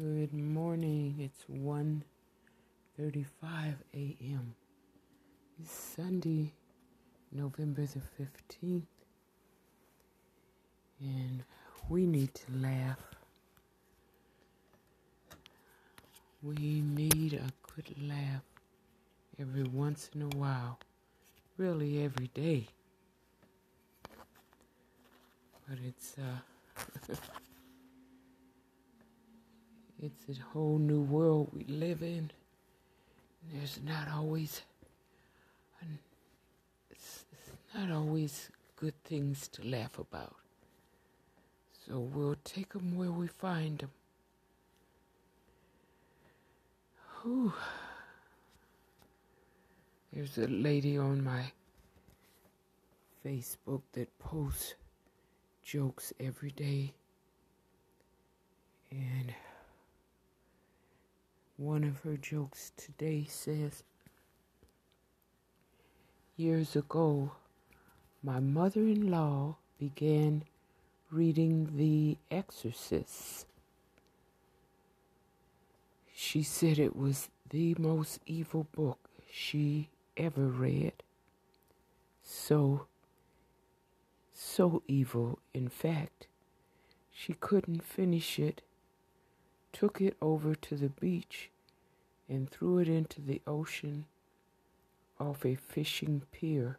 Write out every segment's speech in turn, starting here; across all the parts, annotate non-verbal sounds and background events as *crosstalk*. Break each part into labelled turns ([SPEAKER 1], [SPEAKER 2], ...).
[SPEAKER 1] Good morning. It's 1:35 a.m. It's Sunday, November the 15th, and we need to laugh. We need a good laugh every once in a while, really every day. But it's uh *laughs* It's a whole new world we live in. There's not always, it's, it's not always good things to laugh about. So we'll take them where we find them. Whew. There's a lady on my Facebook that posts jokes every day. And one of her jokes today says, Years ago, my mother in law began reading The Exorcist. She said it was the most evil book she ever read. So, so evil, in fact, she couldn't finish it took it over to the beach and threw it into the ocean off a fishing pier.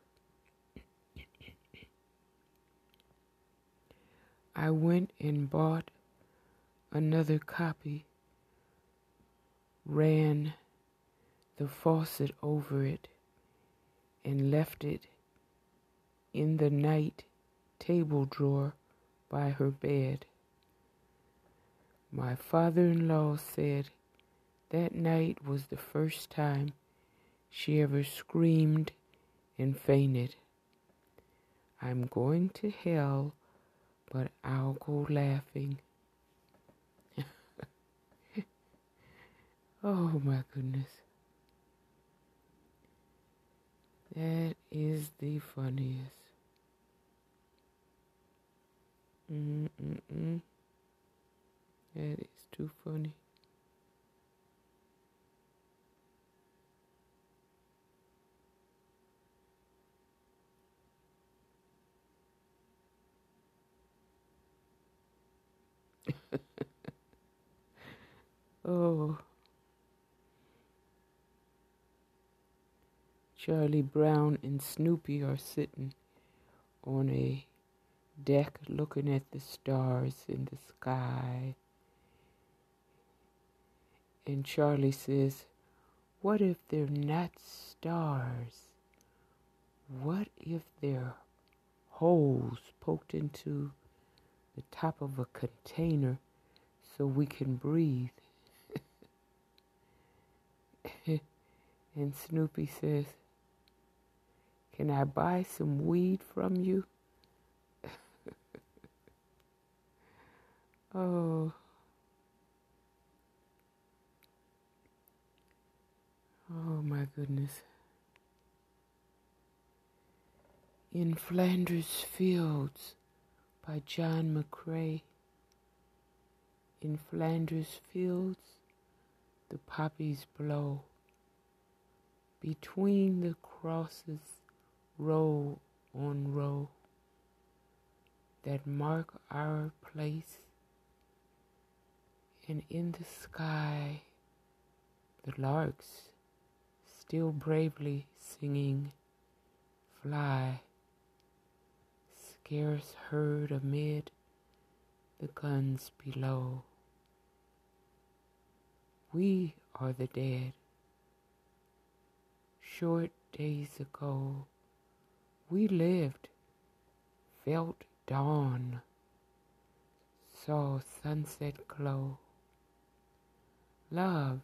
[SPEAKER 1] I went and bought another copy, ran the faucet over it, and left it in the night table drawer by her bed. My father in law said that night was the first time she ever screamed and fainted. I'm going to hell, but I'll go laughing. *laughs* oh my goodness. That is the funniest. Mm-mm-mm. That is too funny. *laughs* oh. Charlie Brown and Snoopy are sitting on a deck looking at the stars in the sky. And Charlie says, What if they're not stars? What if they're holes poked into the top of a container so we can breathe? *laughs* and Snoopy says, Can I buy some weed from you? *laughs* oh. Oh my goodness. In Flanders Fields by John McCrae. In Flanders Fields, the poppies blow. Between the crosses, row on row, that mark our place. And in the sky, the larks still bravely singing, fly, scarce heard amid the guns below. We are the dead. Short days ago, we lived, felt dawn, saw sunset glow, loved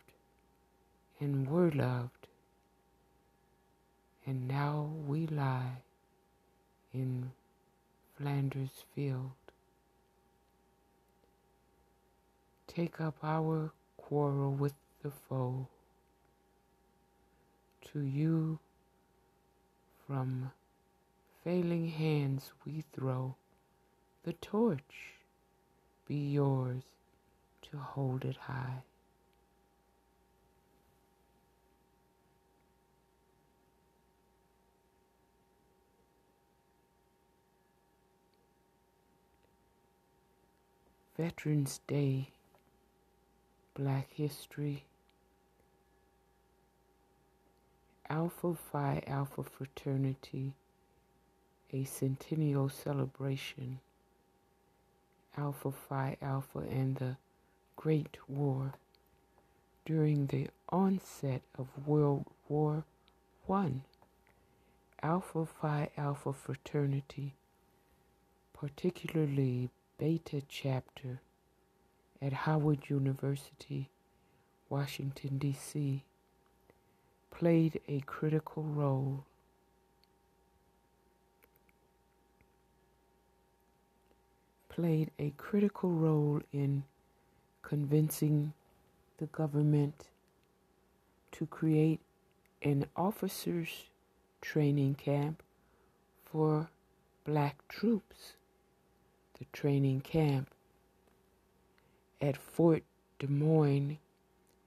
[SPEAKER 1] and were loved and now we lie in Flanders Field. Take up our quarrel with the foe. To you from failing hands we throw the torch. Be yours to hold it high. Veterans Day, Black History, Alpha Phi Alpha Fraternity, a centennial celebration, Alpha Phi Alpha and the Great War during the onset of World War I. Alpha Phi Alpha Fraternity, particularly Beta chapter at Howard University, Washington, D.C., played a critical role. Played a critical role in convincing the government to create an officers' training camp for black troops the training camp at Fort Des Moines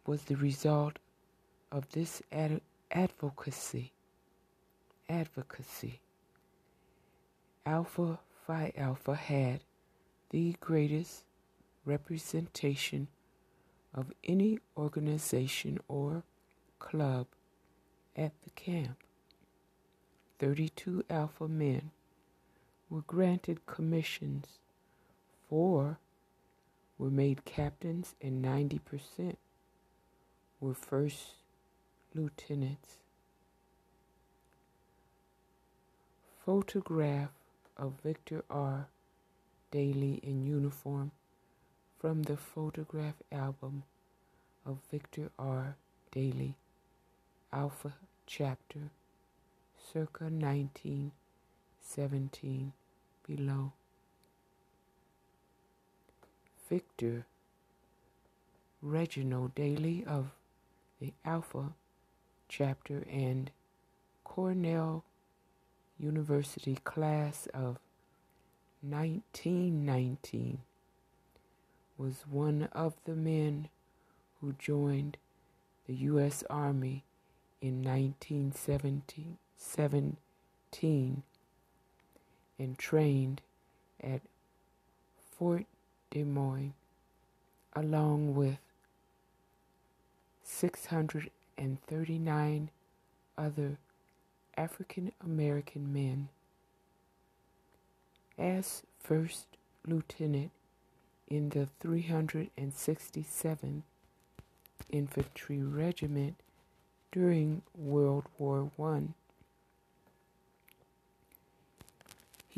[SPEAKER 1] was the result of this ad- advocacy. Advocacy. Alpha Phi Alpha had the greatest representation of any organization or club at the camp. 32 Alpha men were granted commissions, four were made captains, and 90% were first lieutenants. Photograph of Victor R. Daly in uniform from the photograph album of Victor R. Daly, Alpha Chapter, circa 1917 below. Victor Reginald Daly of the Alpha chapter and Cornell University class of 1919 was one of the men who joined the U.S. Army in 1917 and trained at Fort Des Moines along with 639 other African American men. As first lieutenant in the 367th Infantry Regiment during World War I.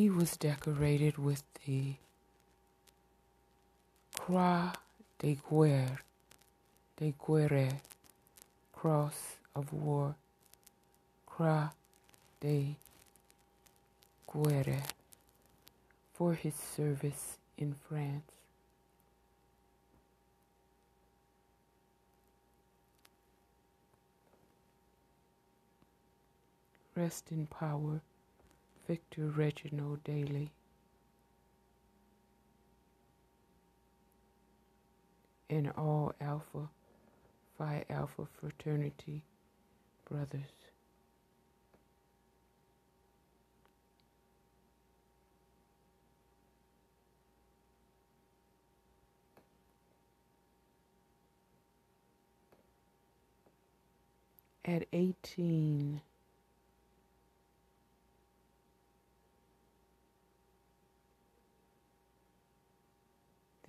[SPEAKER 1] He was decorated with the Croix de Guerre, de Guerre, Cross of War, Croix de Guerre, for his service in France. Rest in power. Victor Reginald Daly. And all Alpha Phi Alpha fraternity brothers. At 18,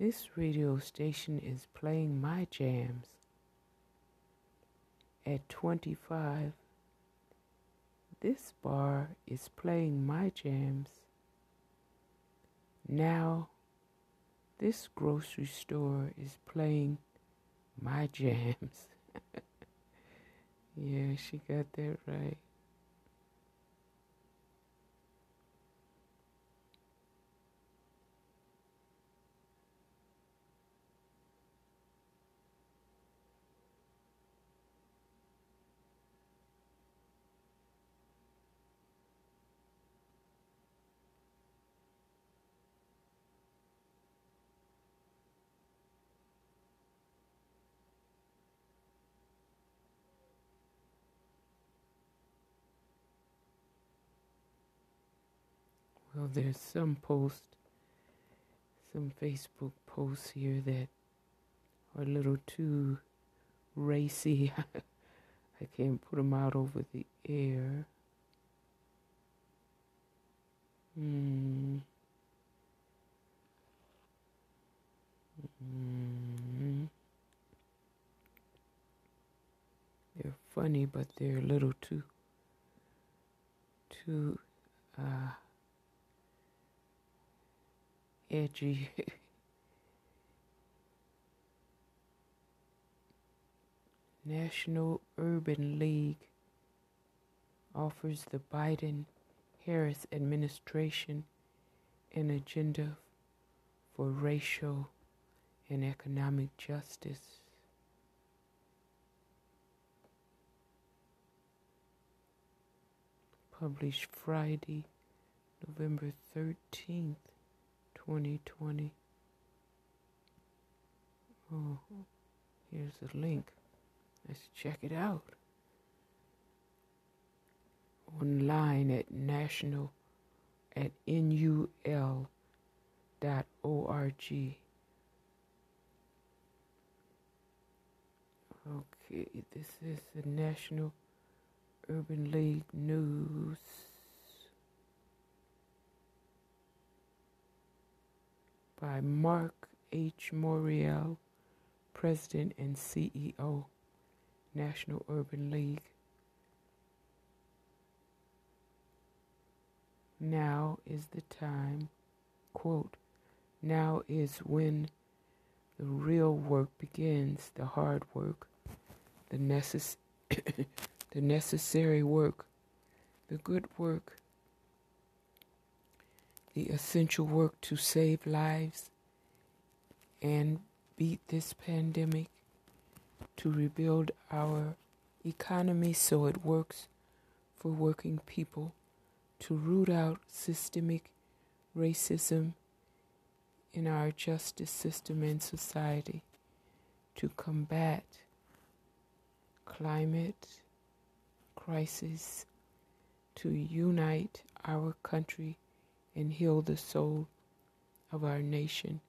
[SPEAKER 1] This radio station is playing my jams. At 25, this bar is playing my jams. Now, this grocery store is playing my jams. *laughs* yeah, she got that right. Well, there's some post, some Facebook posts here that are a little too racy. *laughs* I can't put them out over the air. Hmm. Mm. They're funny, but they're a little too, too uh, edgy. *laughs* National Urban League offers the Biden Harris administration an agenda for racial and economic justice. Published Friday, November 13th, 2020. Oh, here's a link. Let's check it out. Online at national at nul dot org. Okay, this is the National Urban League News. By Marc H. Morial, President and CEO, National Urban League. Now is the time, quote, now is when the real work begins, the hard work the, necess- *coughs* the necessary work, the good work, the essential work to save lives and beat this pandemic, to rebuild our economy so it works for working people, to root out systemic racism in our justice system and society, to combat climate crisis to unite our country and heal the soul of our nation.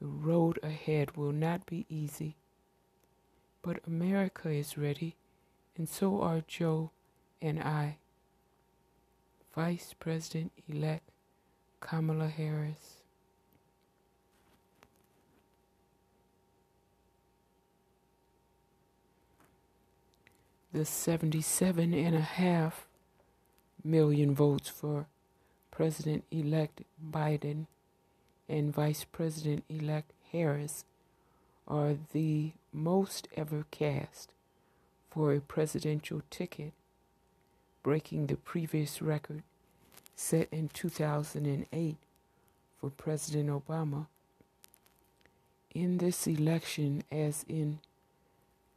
[SPEAKER 1] The road ahead will not be easy, but America is ready, and so are Joe and I. Vice President elect Kamala Harris. the 77 and a half million votes for President elect Biden and Vice President elect Harris are the most ever cast for a presidential ticket, breaking the previous record set in 2008 for President Obama. In this election, as in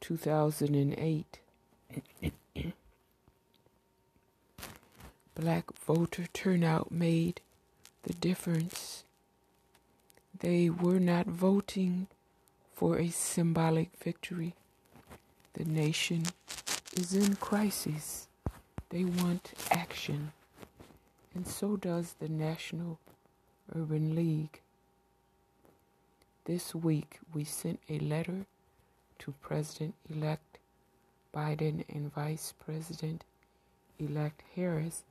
[SPEAKER 1] 2008, Black voter turnout made the difference. They were not voting for a symbolic victory. The nation is in crisis. They want action. And so does the National Urban League. This week, we sent a letter to President elect Biden and Vice President elect Harris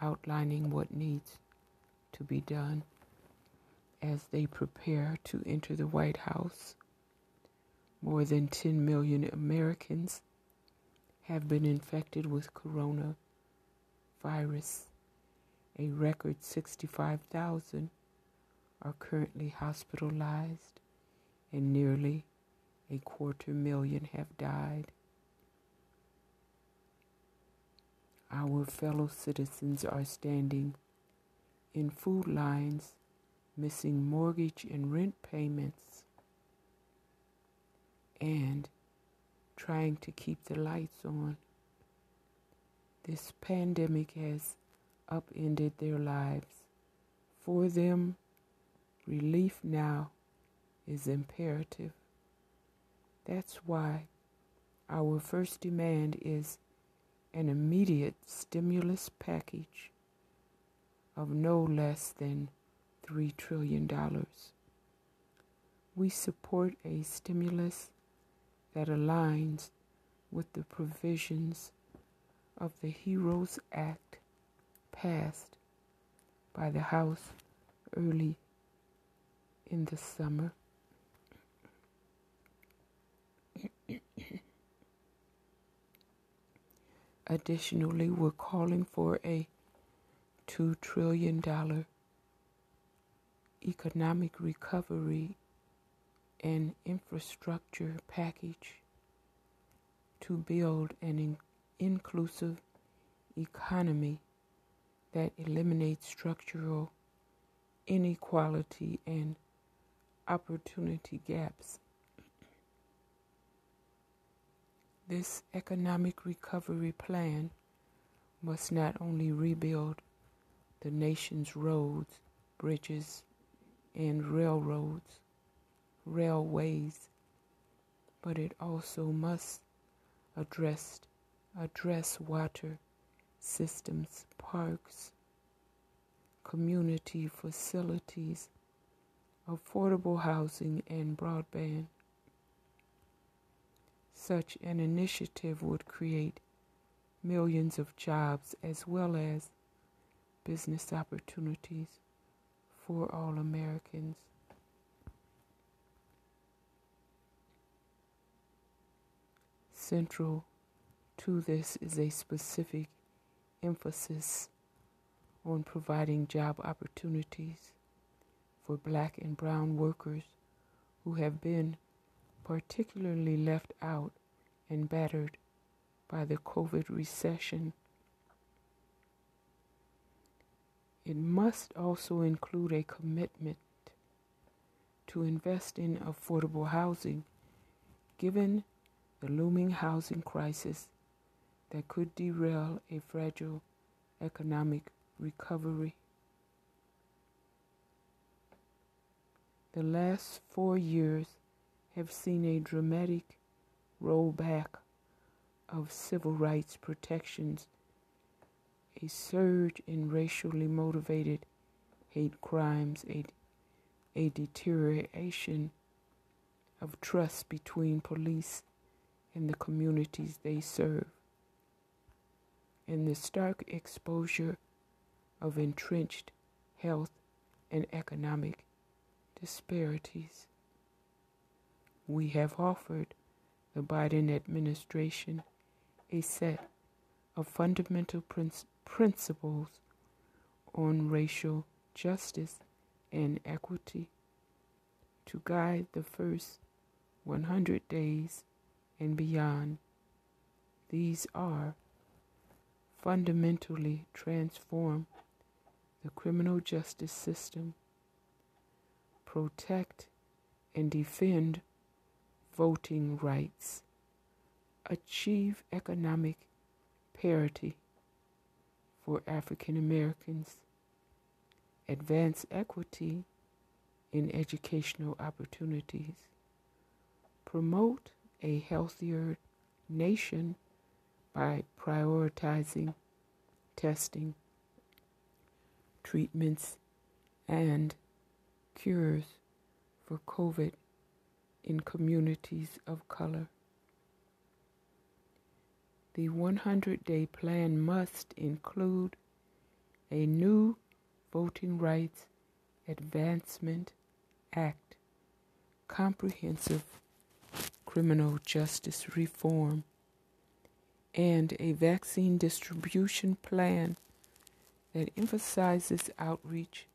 [SPEAKER 1] outlining what needs to be done as they prepare to enter the White House. More than 10 million Americans have been infected with coronavirus. A record 65,000 are currently hospitalized, and nearly a quarter million have died. Our fellow citizens are standing in food lines, missing mortgage and rent payments, and trying to keep the lights on. This pandemic has upended their lives. For them, relief now is imperative. That's why our first demand is an immediate stimulus package of no less than $3 trillion. We support a stimulus that aligns with the provisions of the HEROES Act passed by the House early in the summer. Additionally, we're calling for a $2 trillion economic recovery and infrastructure package to build an in- inclusive economy that eliminates structural inequality and opportunity gaps. This economic recovery plan must not only rebuild the nation's roads, bridges, and railroads, railways, but it also must address address water systems, parks, community facilities, affordable housing, and broadband. Such an initiative would create millions of jobs as well as business opportunities for all Americans. Central to this is a specific emphasis on providing job opportunities for black and brown workers who have been particularly left out and battered by the COVID recession. It must also include a commitment to invest in affordable housing given the looming housing crisis that could derail a fragile economic recovery. The last four years have seen a dramatic rollback of civil rights protections, a surge in racially motivated hate crimes, a, a deterioration of trust between police and the communities they serve and the stark exposure of entrenched health and economic disparities. We have offered the Biden administration a set of fundamental prin- principles on racial justice and equity to guide the first 100 days and beyond. These are fundamentally transform the criminal justice system, protect and defend voting rights, achieve economic parity for African Americans, advance equity in educational opportunities, promote a healthier nation by prioritizing testing, treatments, and cures for COVID in communities of color. The 100 day plan must include a new Voting Rights Advancement Act, comprehensive criminal justice reform, and a vaccine distribution plan that emphasizes outreach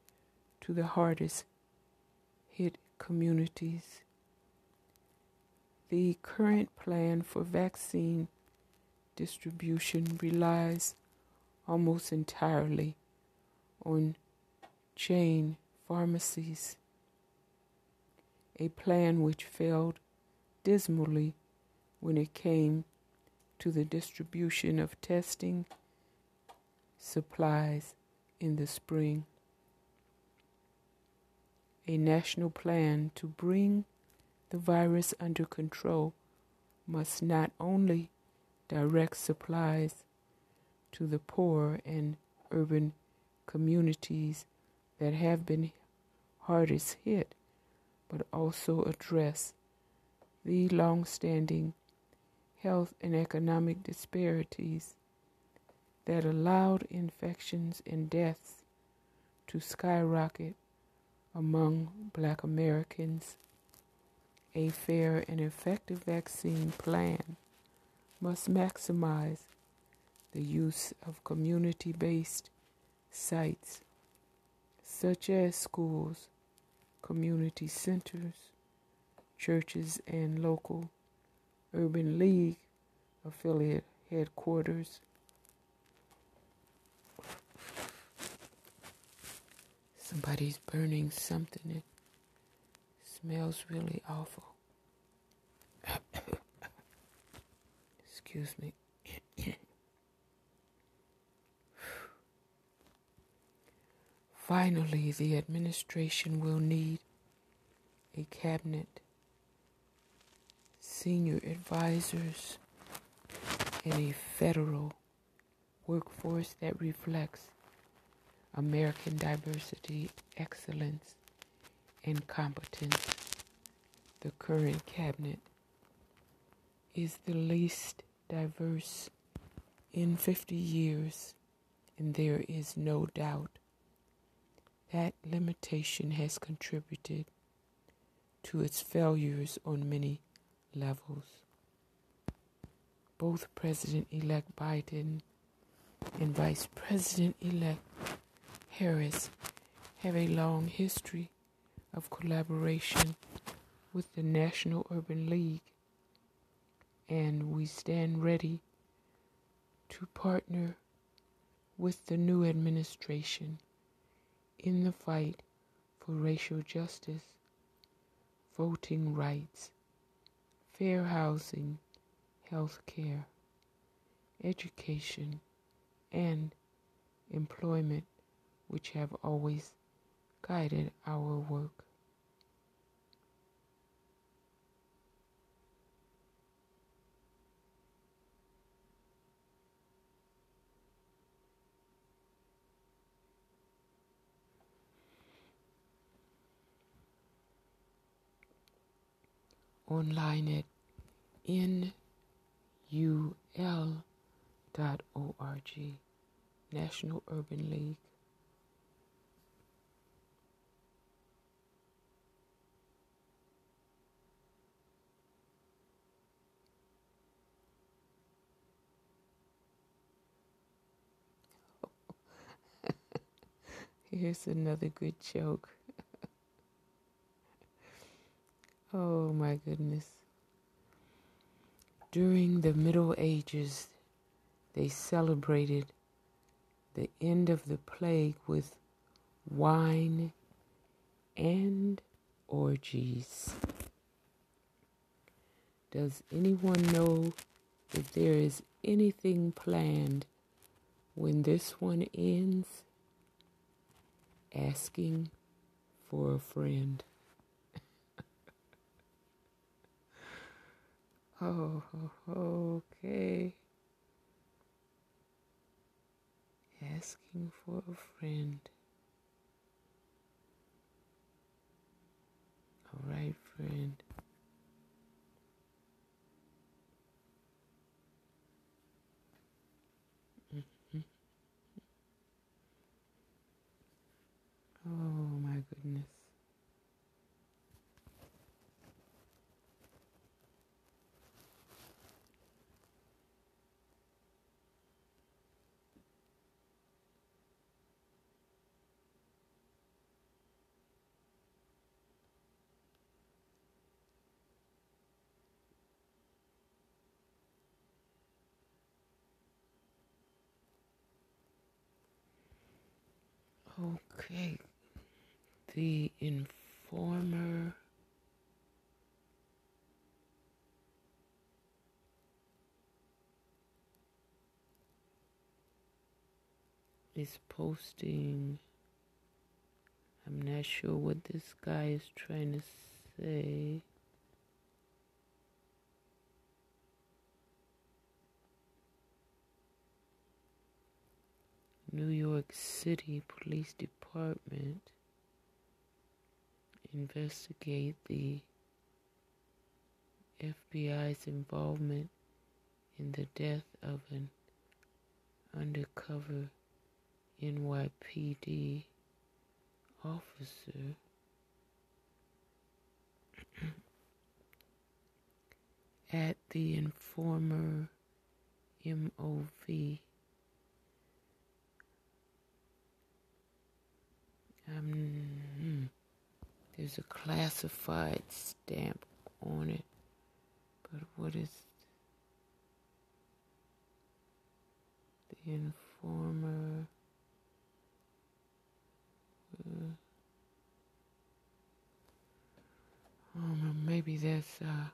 [SPEAKER 1] to the hardest hit communities. The current plan for vaccine distribution relies almost entirely on chain pharmacies, a plan which failed dismally when it came to the distribution of testing supplies in the spring. A national plan to bring the virus under control must not only direct supplies to the poor and urban communities that have been hardest hit, but also address the long-standing health and economic disparities that allowed infections and deaths to skyrocket among black Americans. A fair and effective vaccine plan must maximize the use of community based sites such as schools, community centers, churches, and local urban league affiliate headquarters. Somebody's burning something. Smells really awful. Excuse me. Finally, the administration will need a cabinet, senior advisors, and a federal workforce that reflects American diversity, excellence, and competence. The current cabinet is the least diverse in 50 years, and there is no doubt that limitation has contributed to its failures on many levels. Both President elect Biden and Vice President elect Harris have a long history of collaboration with the National Urban League, and we stand ready to partner with the new administration in the fight for racial justice, voting rights, fair housing, health care, education, and employment which have always guided our work. Online at nul.org, National Urban League. *laughs* Here's another good joke. Oh my goodness. During the Middle Ages, they celebrated the end of the plague with wine and orgies. Does anyone know if there is anything planned when this one ends? asking for a friend. Oh, okay. Asking for a friend. All right, friend. Mm-hmm. Oh my goodness. Okay. The informer. Is posting. I'm not sure what this guy is trying to say. New York City Police Department investigate the FBI's involvement in the death of an undercover NYPD officer at the Informer MOV. Um, there's a classified stamp on it, but what is the Informer? Uh, um, maybe that's uh,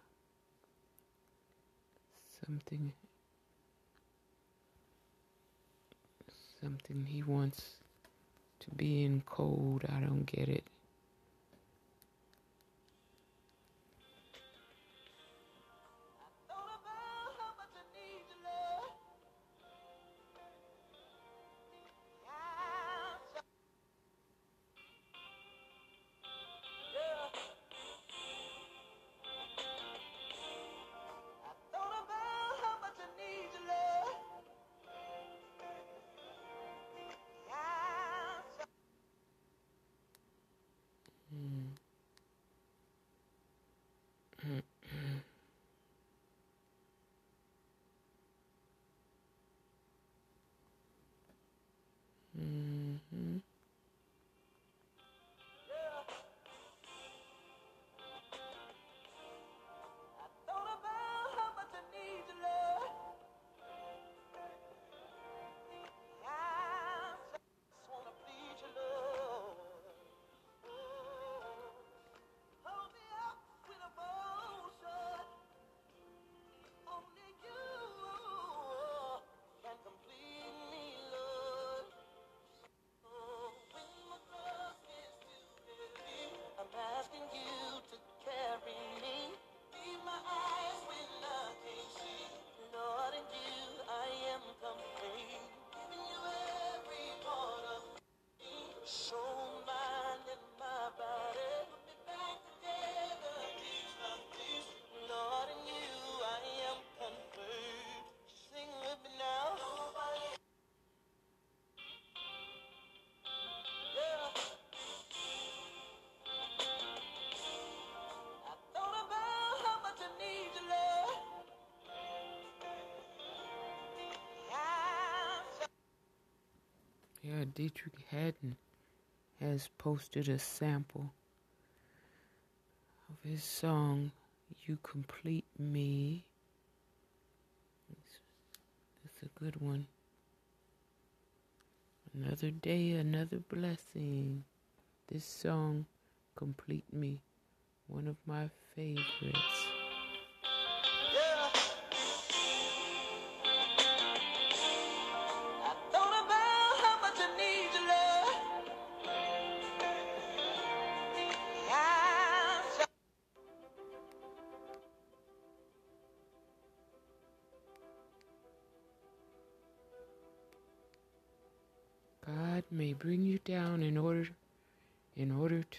[SPEAKER 1] something something he wants to be in code. I don't get it. Yeah, Deitrick Haddon has posted a sample of his song You Complete Me. It's, a good one. Another day, another blessing. This song, Complete Me, one of my favorites.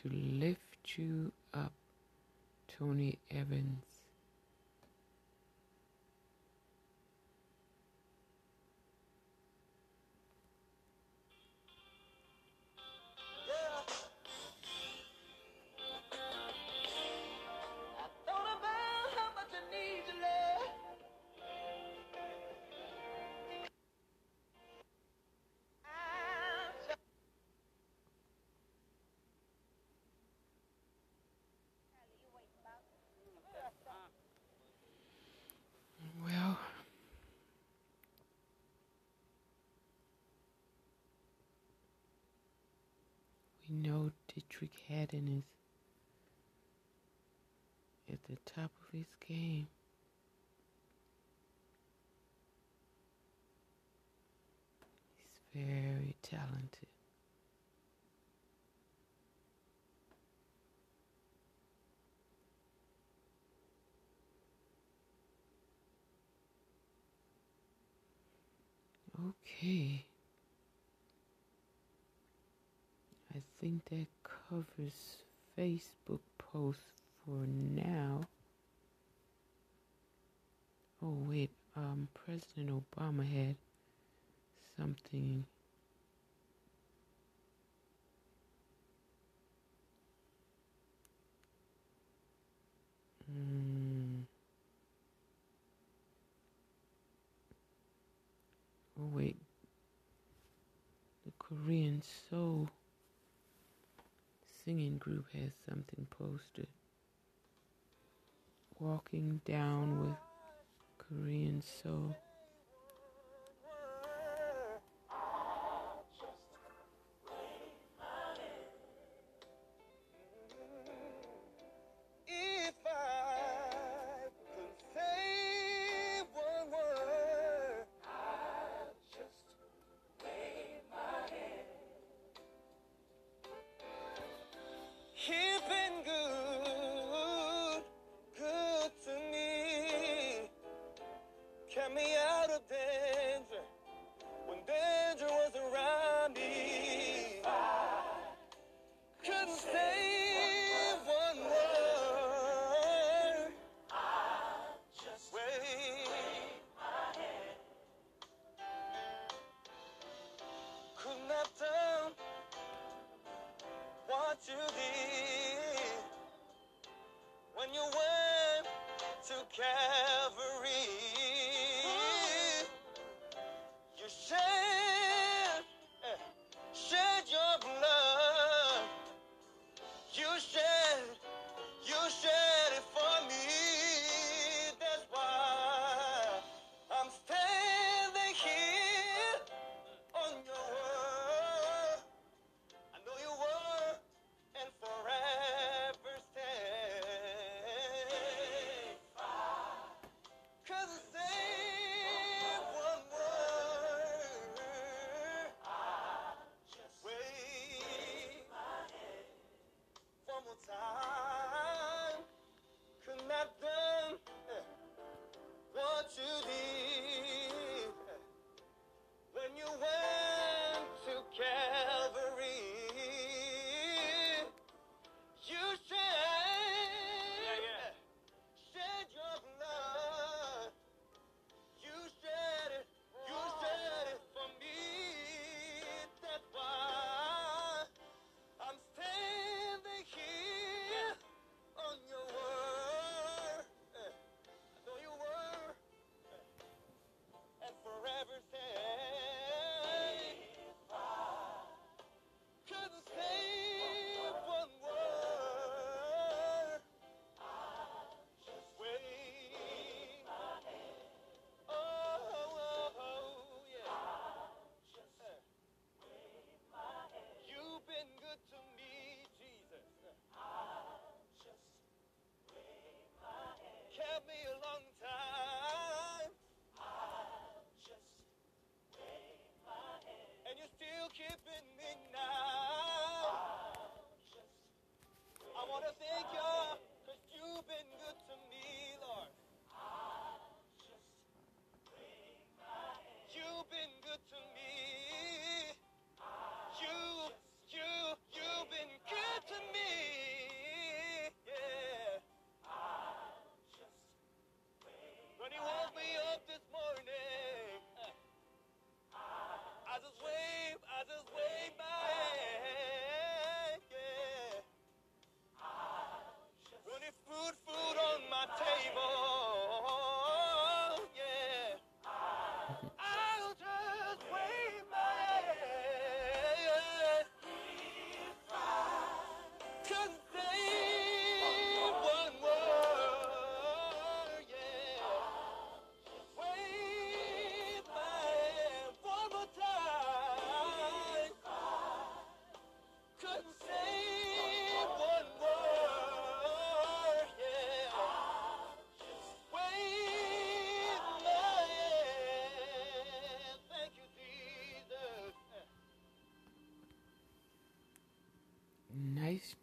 [SPEAKER 1] To lift you up. Okay.
[SPEAKER 2] I think that covers Facebook posts for now. Oh wait, um, President Obama had something. Mm. Oh wait, the Korean Soul singing group has something posted. Walking down with Korean Soul.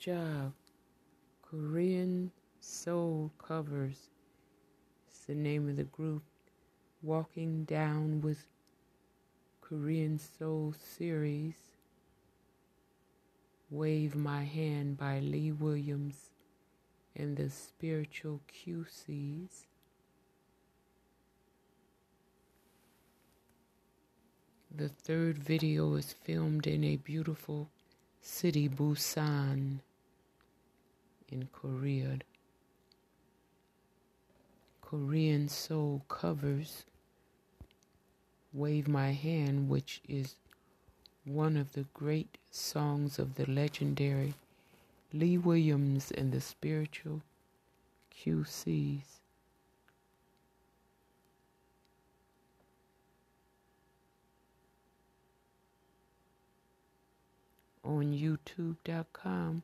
[SPEAKER 2] Job. Korean Soul Covers. It's the name of the group. Walking Down with Korean Soul series.
[SPEAKER 1] Wave My Hand by Lee Williams and the Spiritual QCs. The third video is filmed in a beautiful city, Busan, in Korea. Korean Soul covers Wave My Hand, which is one of the great songs of the legendary Lee Williams and the Spiritual QCs. On YouTube.com.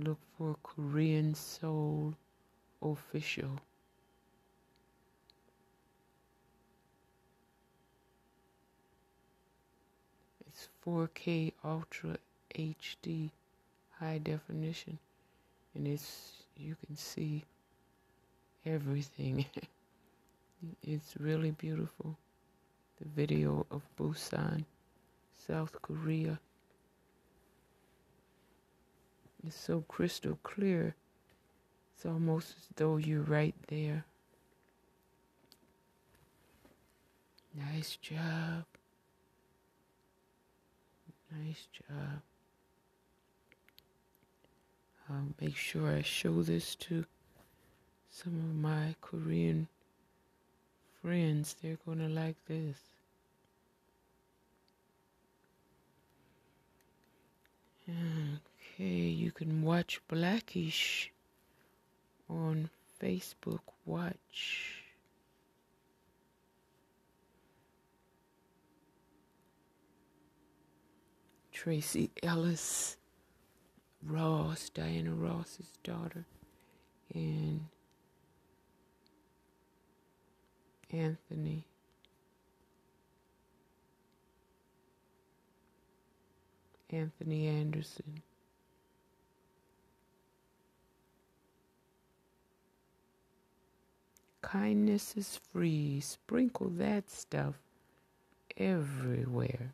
[SPEAKER 1] Look for Korean Soul Official. It's 4K Ultra HD high definition and it's you can see everything. *laughs* it's really beautiful. The video of Busan, South Korea. It's so crystal clear. It's almost as though you're right there. Nice job. Nice job. I'll make sure I show this to some of my Korean friends. They're going to like this. Okay, you can watch Blackish on Facebook. Watch. Tracee Ellis Ross, Diana Ross's daughter, and Anthony. Anthony Anderson. Kindness is free. Sprinkle that stuff everywhere.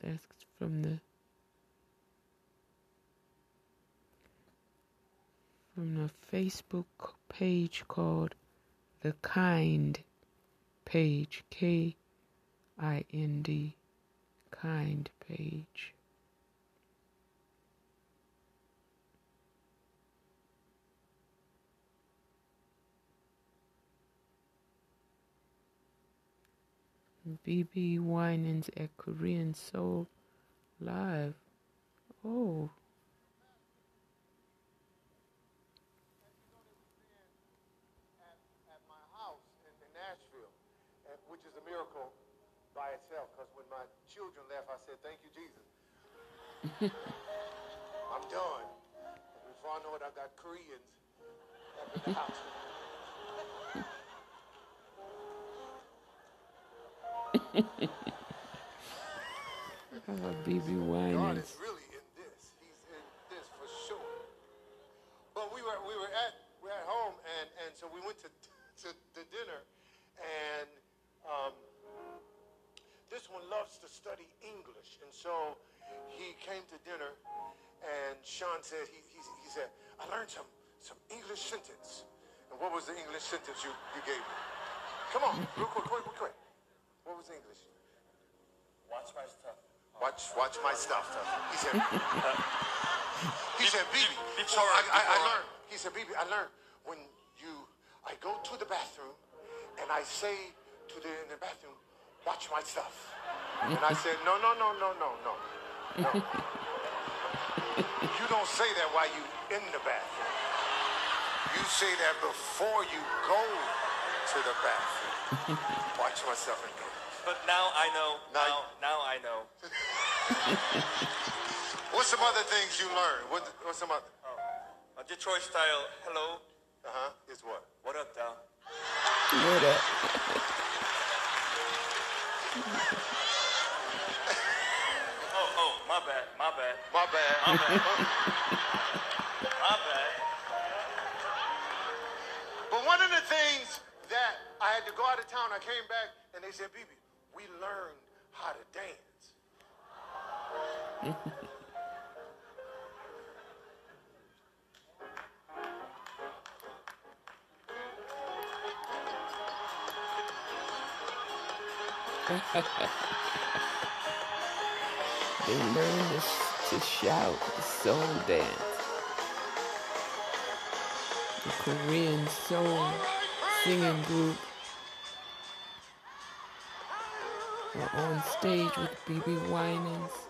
[SPEAKER 1] That's from the from the Facebook page called the Kind page K I N D Kind page. BeBe Winans at Korean Soul Live. Oh.
[SPEAKER 3] At my house in Nashville, which is a miracle by itself, because when my children left, I said, Thank you, Jesus. *laughs* I'm done. Before I know it, I got Koreans in the house. *laughs*
[SPEAKER 1] oh, BeBe Winans.
[SPEAKER 3] Really in this. He's in this for sure. But we were we were at we're at home and and so we went to to the dinner and um, this one loves to study English and so he came to dinner and Sean said he he, he said I learned some some English sentence. And what was the English sentence you, you gave me? Come on, real quick, quick, quick, quick. What was English?
[SPEAKER 4] Watch my stuff.
[SPEAKER 3] Watch, watch my stuff. He said, *laughs* he said, BeBe.
[SPEAKER 4] Before-
[SPEAKER 3] well, I, I, I learned. He said, BeBe, I learned when you, I go to the bathroom and I say to the in the bathroom, watch my stuff. And I said, no, no, no, no, no, no, no. you don't say that while you in the bathroom. You say that before you go to the bathroom. *laughs* Watch myself and go.
[SPEAKER 4] But now I know.
[SPEAKER 3] Now
[SPEAKER 4] Now, now I know. *laughs*
[SPEAKER 3] What's some other things you learned? What, what's some other?
[SPEAKER 4] A Detroit style. Hello.
[SPEAKER 3] Uh huh. Is what?
[SPEAKER 4] What up, Dal?
[SPEAKER 1] What up?
[SPEAKER 4] Oh, oh, my bad. My bad.
[SPEAKER 3] My bad.
[SPEAKER 4] My bad. *laughs* my bad.
[SPEAKER 3] But one of the things that I had to go out of town. I came back and they said, BeBe, we learned how to dance.
[SPEAKER 2] they learned to, to shout, the soul dance, the Korean soul singing group were on stage with BeBe Winans.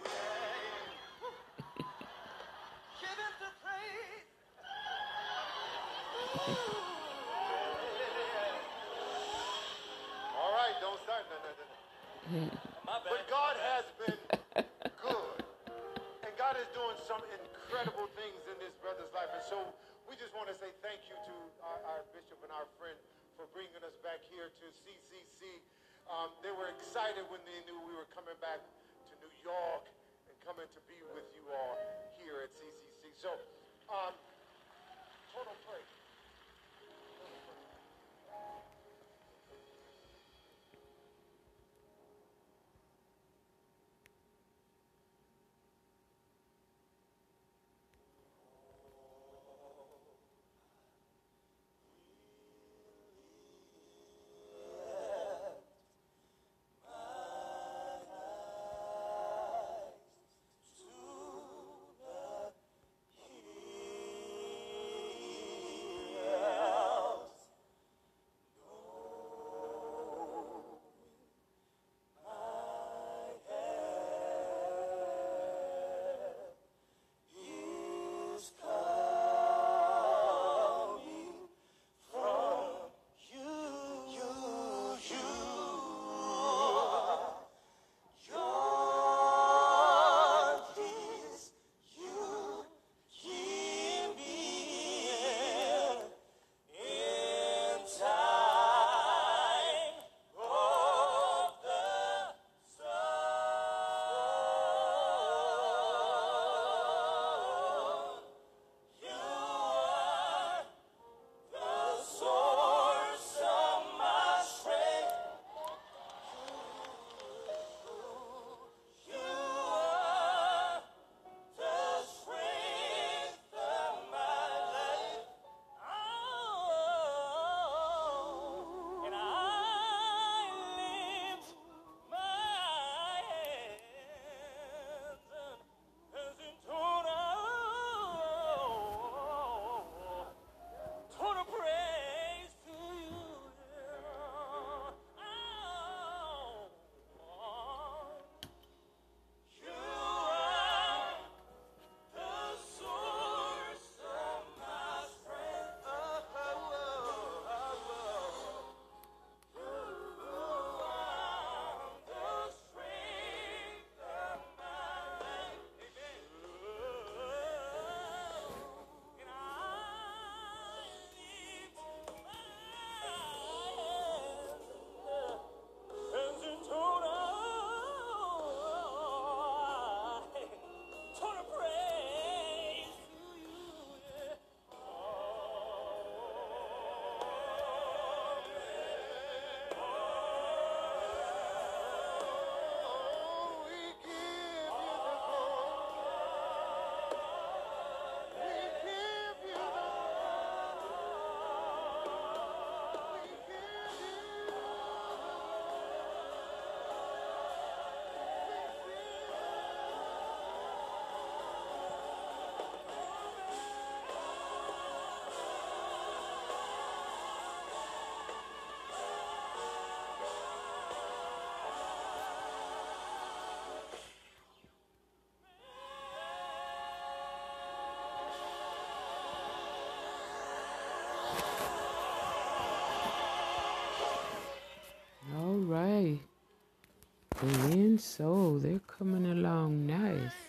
[SPEAKER 3] And
[SPEAKER 2] Soul, they're coming along nice.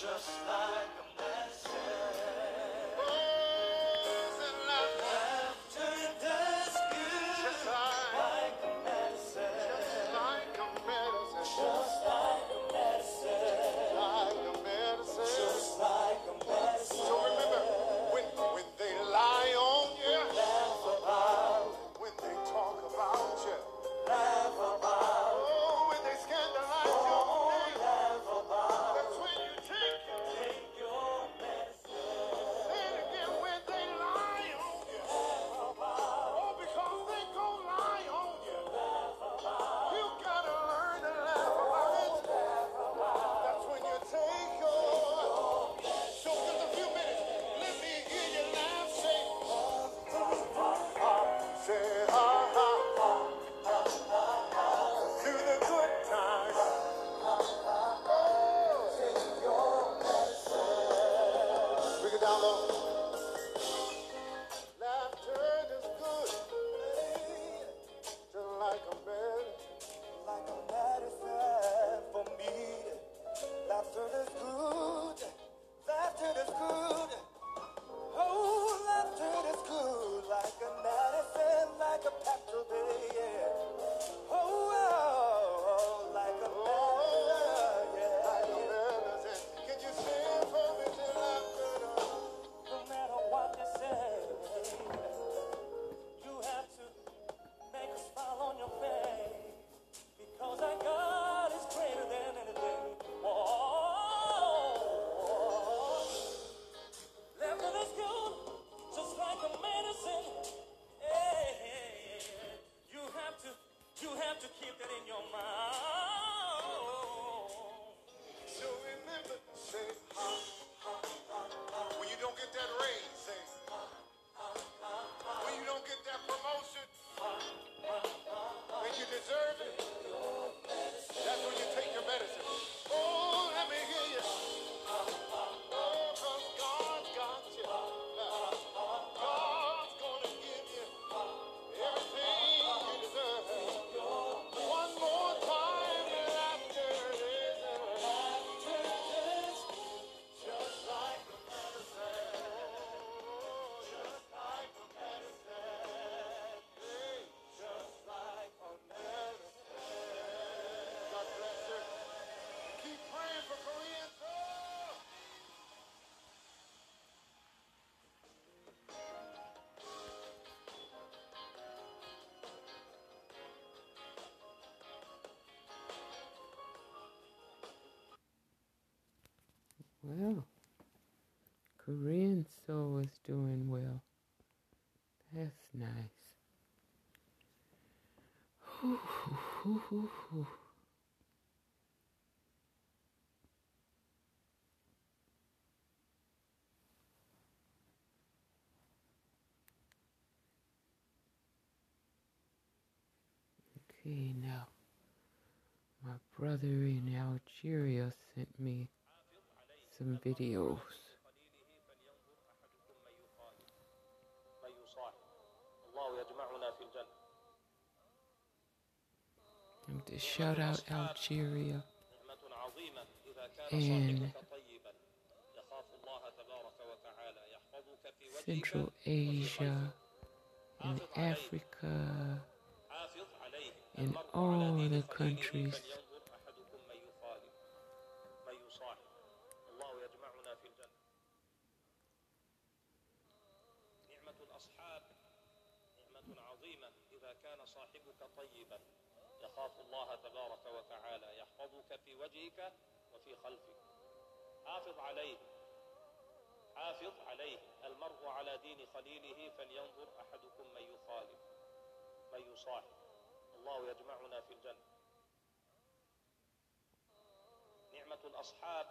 [SPEAKER 3] just like
[SPEAKER 1] well. Korean soul is doing well. That's nice. *laughs* Okay, now, my brother in Algeria sent me some videos. And to shout out Algeria and Central Asia and Africa
[SPEAKER 4] and
[SPEAKER 1] all the countries
[SPEAKER 4] تخاف الله تبارك وتعالى يحفظك في وجهك وفي خلفك. حافظ عليه حافظ عليه. المرء على دين خليله فلينظر أحدكم من يخالف من يصاحب. الله يجمعنا في الجنة. نعمة الاصحاب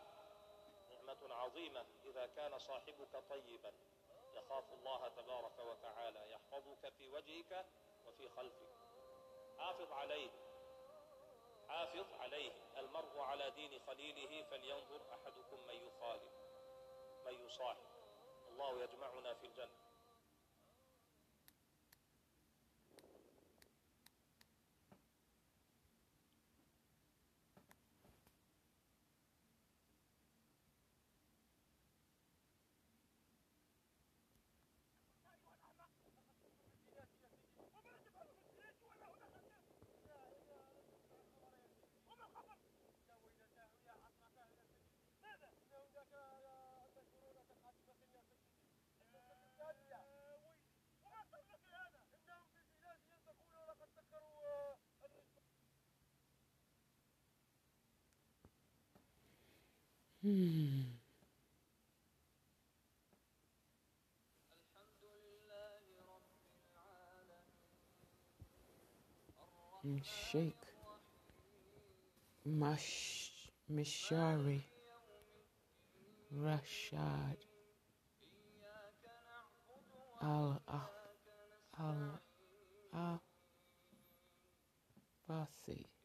[SPEAKER 4] نعمة عظيمة. إذا كان صاحبك طيبا يخاف الله تبارك وتعالى. يحفظك في وجهك وفي خلفك. حافظ عليه. حافظ عليه المرء على دين خليله فلينظر أحدكم من يخالف من يصاحب. الله يجمعنا في الجنة.
[SPEAKER 1] Hmm. Mm, and Sheikh Mash Mishari. Rashad. Al ah, Al ah, Al Fasi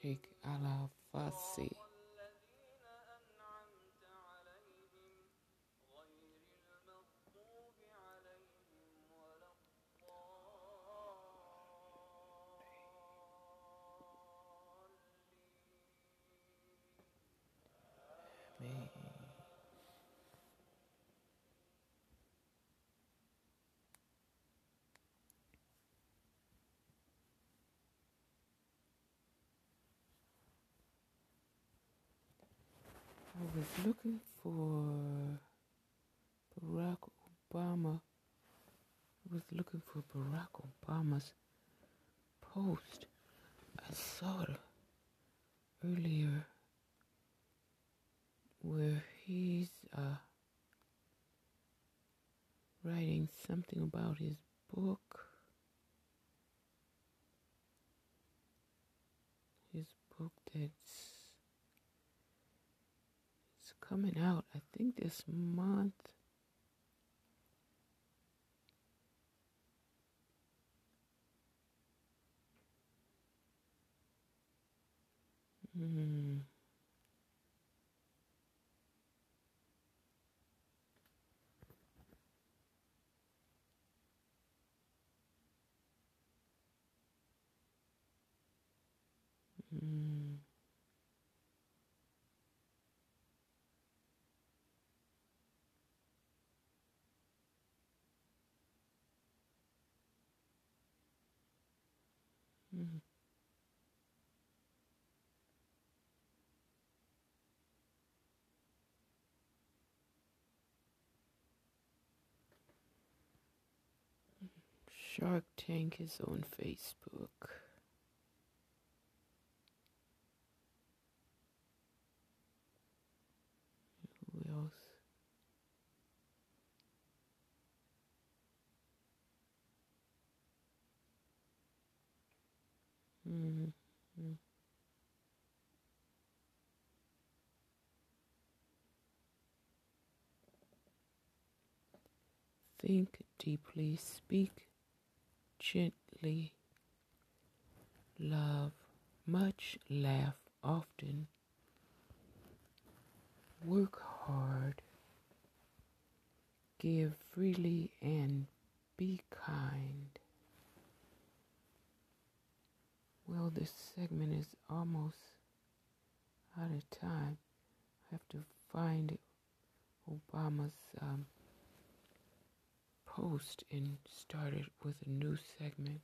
[SPEAKER 1] Sheikh Al I was looking for Barack Obama. I was looking for Barack Obama's post. I saw it earlier where he's uh, writing something about his book. His book that's coming out, I think this month. Hmm. Hmm. Hmm. Shark Tank is on Facebook. Who else? Mm, mm. Think deeply, speak gently, love much, laugh often, work hard, give freely, and be kind. Well, this segment is almost out of time. I have to find Obama's um, post and start it with a new segment.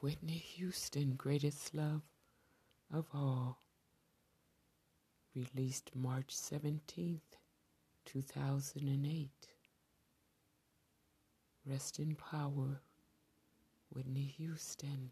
[SPEAKER 1] Whitney Houston, Greatest Love of All, released March 17th, 2008. Rest in power, Whitney Houston.